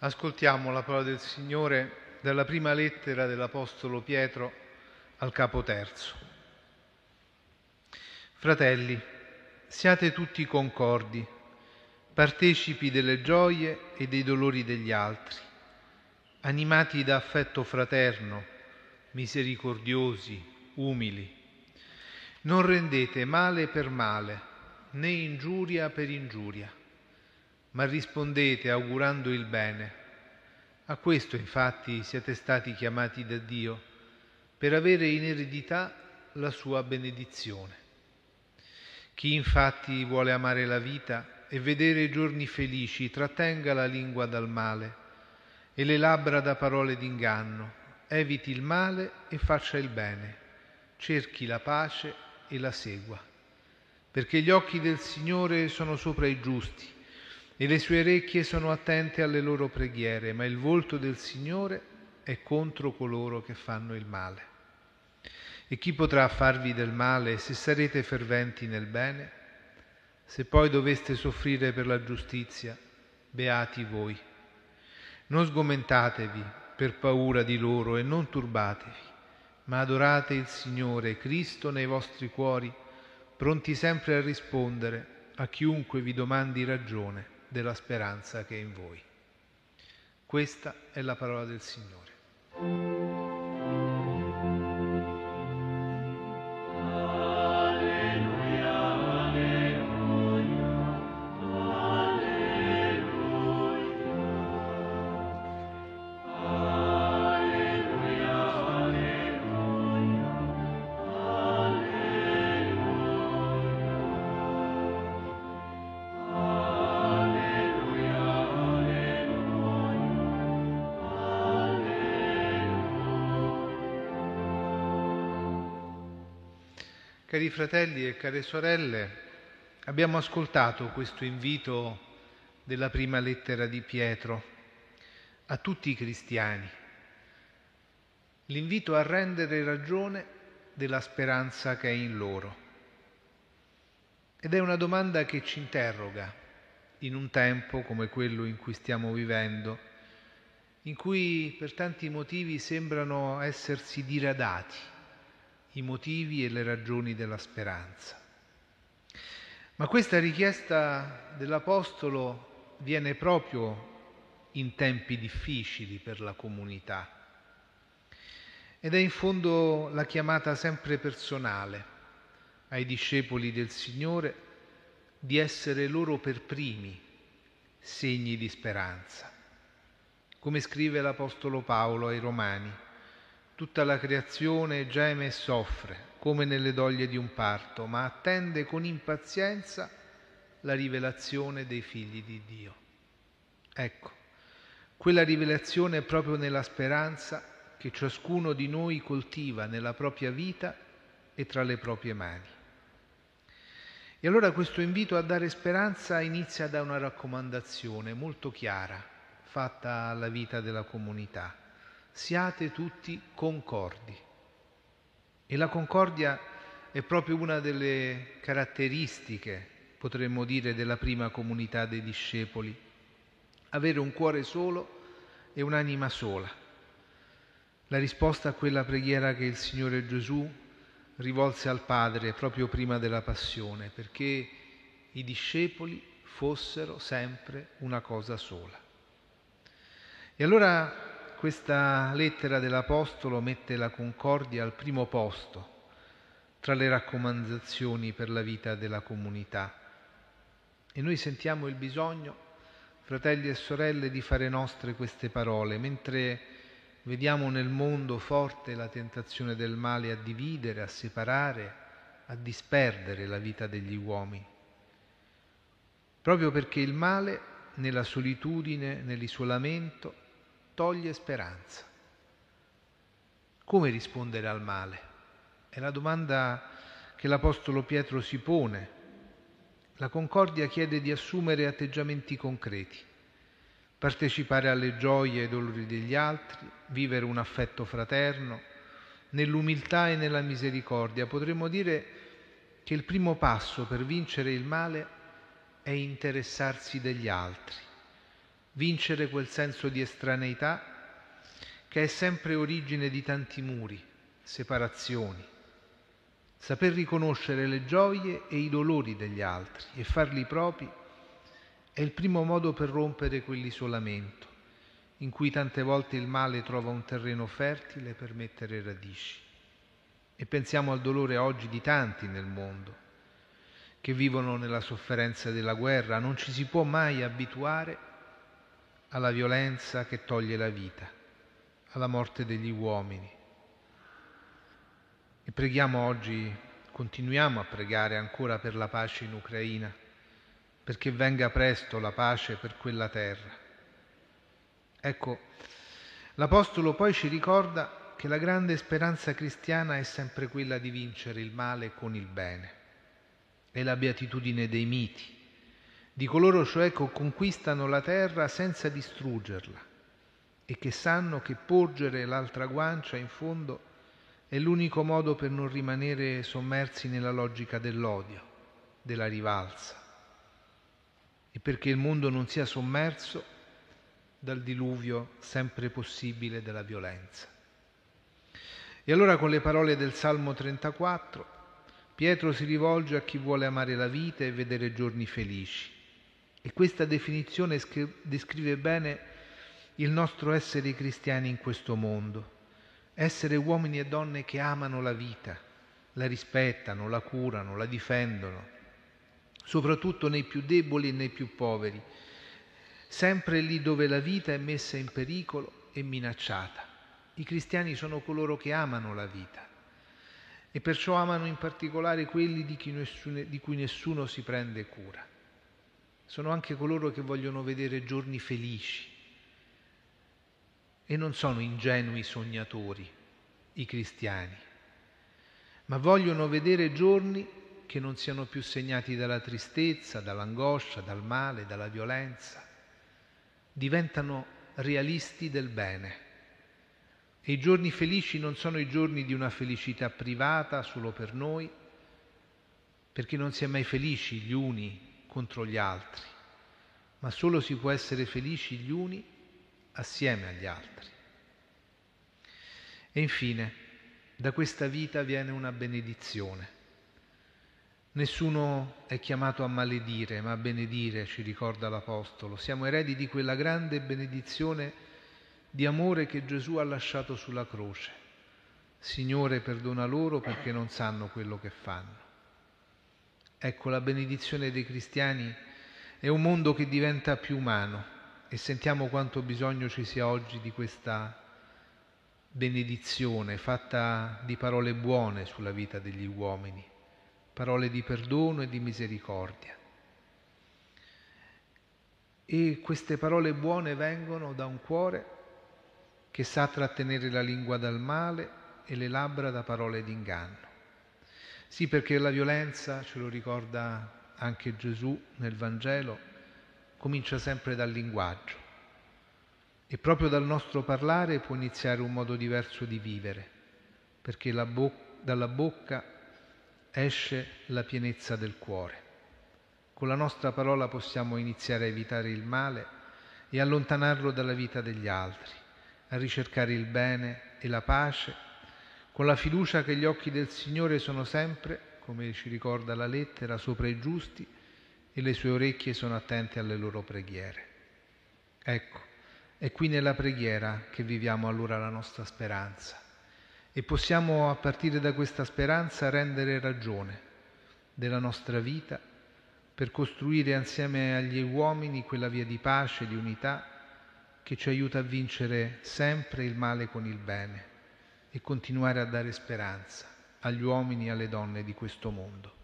Ascoltiamo la parola del Signore dalla prima lettera dell'Apostolo Pietro al capo terzo. Fratelli, siate tutti concordi, partecipi delle gioie e dei dolori degli altri, animati da affetto fraterno, misericordiosi, umili. Non rendete male per male, né ingiuria per ingiuria ma rispondete augurando il bene. A questo infatti siete stati chiamati da Dio, per avere in eredità la sua benedizione. Chi infatti vuole amare la vita e vedere i giorni felici, trattenga la lingua dal male e le labbra da parole d'inganno, eviti il male e faccia il bene, cerchi la pace e la segua, perché gli occhi del Signore sono sopra i giusti e le sue orecchie sono attente alle loro preghiere, ma il volto del Signore è contro coloro che fanno il male. E chi potrà farvi del male se sarete ferventi nel bene? Se poi doveste soffrire per la giustizia, beati voi. Non sgomentatevi per paura di loro e non turbatevi, ma adorate il Signore Cristo nei vostri cuori, pronti sempre a rispondere a chiunque vi domandi ragione della speranza che è in voi. Questa è la parola del Signore. Cari fratelli e care sorelle, abbiamo ascoltato questo invito della prima lettera di Pietro a tutti i cristiani, l'invito a rendere ragione della speranza che è in loro. Ed è una domanda che ci interroga in un tempo come quello in cui stiamo vivendo, in cui per tanti motivi sembrano essersi diradati i motivi e le ragioni della speranza. Ma questa richiesta dell'Apostolo viene proprio in tempi difficili per la comunità ed è in fondo la chiamata sempre personale ai discepoli del Signore di essere loro per primi segni di speranza. Come scrive l'Apostolo Paolo ai Romani, Tutta la creazione geme e soffre, come nelle doglie di un parto, ma attende con impazienza la rivelazione dei figli di Dio. Ecco, quella rivelazione è proprio nella speranza che ciascuno di noi coltiva nella propria vita e tra le proprie mani. E allora questo invito a dare speranza inizia da una raccomandazione molto chiara fatta alla vita della comunità siate tutti concordi. E la concordia è proprio una delle caratteristiche, potremmo dire, della prima comunità dei discepoli. Avere un cuore solo e un'anima sola. La risposta a quella preghiera che il Signore Gesù rivolse al Padre proprio prima della passione, perché i discepoli fossero sempre una cosa sola. E allora questa lettera dell'Apostolo mette la concordia al primo posto tra le raccomandazioni per la vita della comunità. E noi sentiamo il bisogno, fratelli e sorelle, di fare nostre queste parole, mentre vediamo nel mondo forte la tentazione del male a dividere, a separare, a disperdere la vita degli uomini. Proprio perché il male, nella solitudine, nell'isolamento, toglie speranza. Come rispondere al male? È la domanda che l'Apostolo Pietro si pone. La Concordia chiede di assumere atteggiamenti concreti, partecipare alle gioie e ai dolori degli altri, vivere un affetto fraterno, nell'umiltà e nella misericordia. Potremmo dire che il primo passo per vincere il male è interessarsi degli altri, vincere quel senso di estraneità che è sempre origine di tanti muri, separazioni, saper riconoscere le gioie e i dolori degli altri e farli propri è il primo modo per rompere quell'isolamento in cui tante volte il male trova un terreno fertile per mettere radici. E pensiamo al dolore oggi di tanti nel mondo che vivono nella sofferenza della guerra. Non ci si può mai abituare alla violenza che toglie la vita, alla morte degli uomini. E preghiamo oggi, continuiamo a pregare ancora per la pace in Ucraina, perché venga presto la pace per quella terra. Ecco, l'Apostolo poi ci ricorda che la grande speranza cristiana è sempre quella di vincere il male con il bene. È la beatitudine dei miti, di coloro cioè che conquistano la terra senza distruggerla e che sanno che porgere l'altra guancia in fondo è l'unico modo per non rimanere sommersi nella logica dell'odio, della rivalsa e perché il mondo non sia sommerso dal diluvio sempre possibile della violenza. E allora con le parole del Salmo 34 Pietro si rivolge a chi vuole amare la vita e vedere giorni felici. E questa definizione descrive bene il nostro essere cristiani in questo mondo, essere uomini e donne che amano la vita, la rispettano, la curano, la difendono, soprattutto nei più deboli e nei più poveri, sempre lì dove la vita è messa in pericolo e minacciata. I cristiani sono coloro che amano la vita e perciò amano in particolare quelli di cui, nessuno, di cui nessuno si prende cura. Sono anche coloro che vogliono vedere giorni felici e non sono ingenui sognatori i cristiani, ma vogliono vedere giorni che non siano più segnati dalla tristezza, dall'angoscia, dal male, dalla violenza, diventano realisti del bene. E i giorni felici non sono i giorni di una felicità privata solo per noi, perché non si è mai felici gli uni contro gli altri, ma solo si può essere felici gli uni assieme agli altri. E infine, da questa vita viene una benedizione Nessuno è chiamato a maledire, ma a benedire, ci ricorda l'Apostolo. Siamo eredi di quella grande benedizione di amore che Gesù ha lasciato sulla croce. Signore, perdona loro perché non sanno quello che fanno. Ecco, la benedizione dei cristiani è un mondo che diventa più umano e sentiamo quanto bisogno ci sia oggi di questa benedizione fatta di parole buone sulla vita degli uomini parole di perdono e di misericordia. E queste parole buone vengono da un cuore che sa trattenere la lingua dal male e le labbra da parole d'inganno. Sì, perché la violenza, ce lo ricorda anche Gesù nel Vangelo, comincia sempre dal linguaggio e proprio dal nostro parlare può iniziare un modo diverso di vivere, perché bo- dalla bocca esce la pienezza del cuore. Con la nostra parola possiamo iniziare a evitare il male e allontanarlo dalla vita degli altri, a ricercare il bene e la pace, con la fiducia che gli occhi del Signore sono sempre, come ci ricorda la lettera, sopra i giusti e le sue orecchie sono attente alle loro preghiere. Ecco, è qui nella preghiera che viviamo allora la nostra speranza e possiamo a partire da questa speranza rendere ragione della nostra vita per costruire insieme agli uomini quella via di pace, di unità che ci aiuta a vincere sempre il male con il bene e continuare a dare speranza agli uomini e alle donne di questo mondo.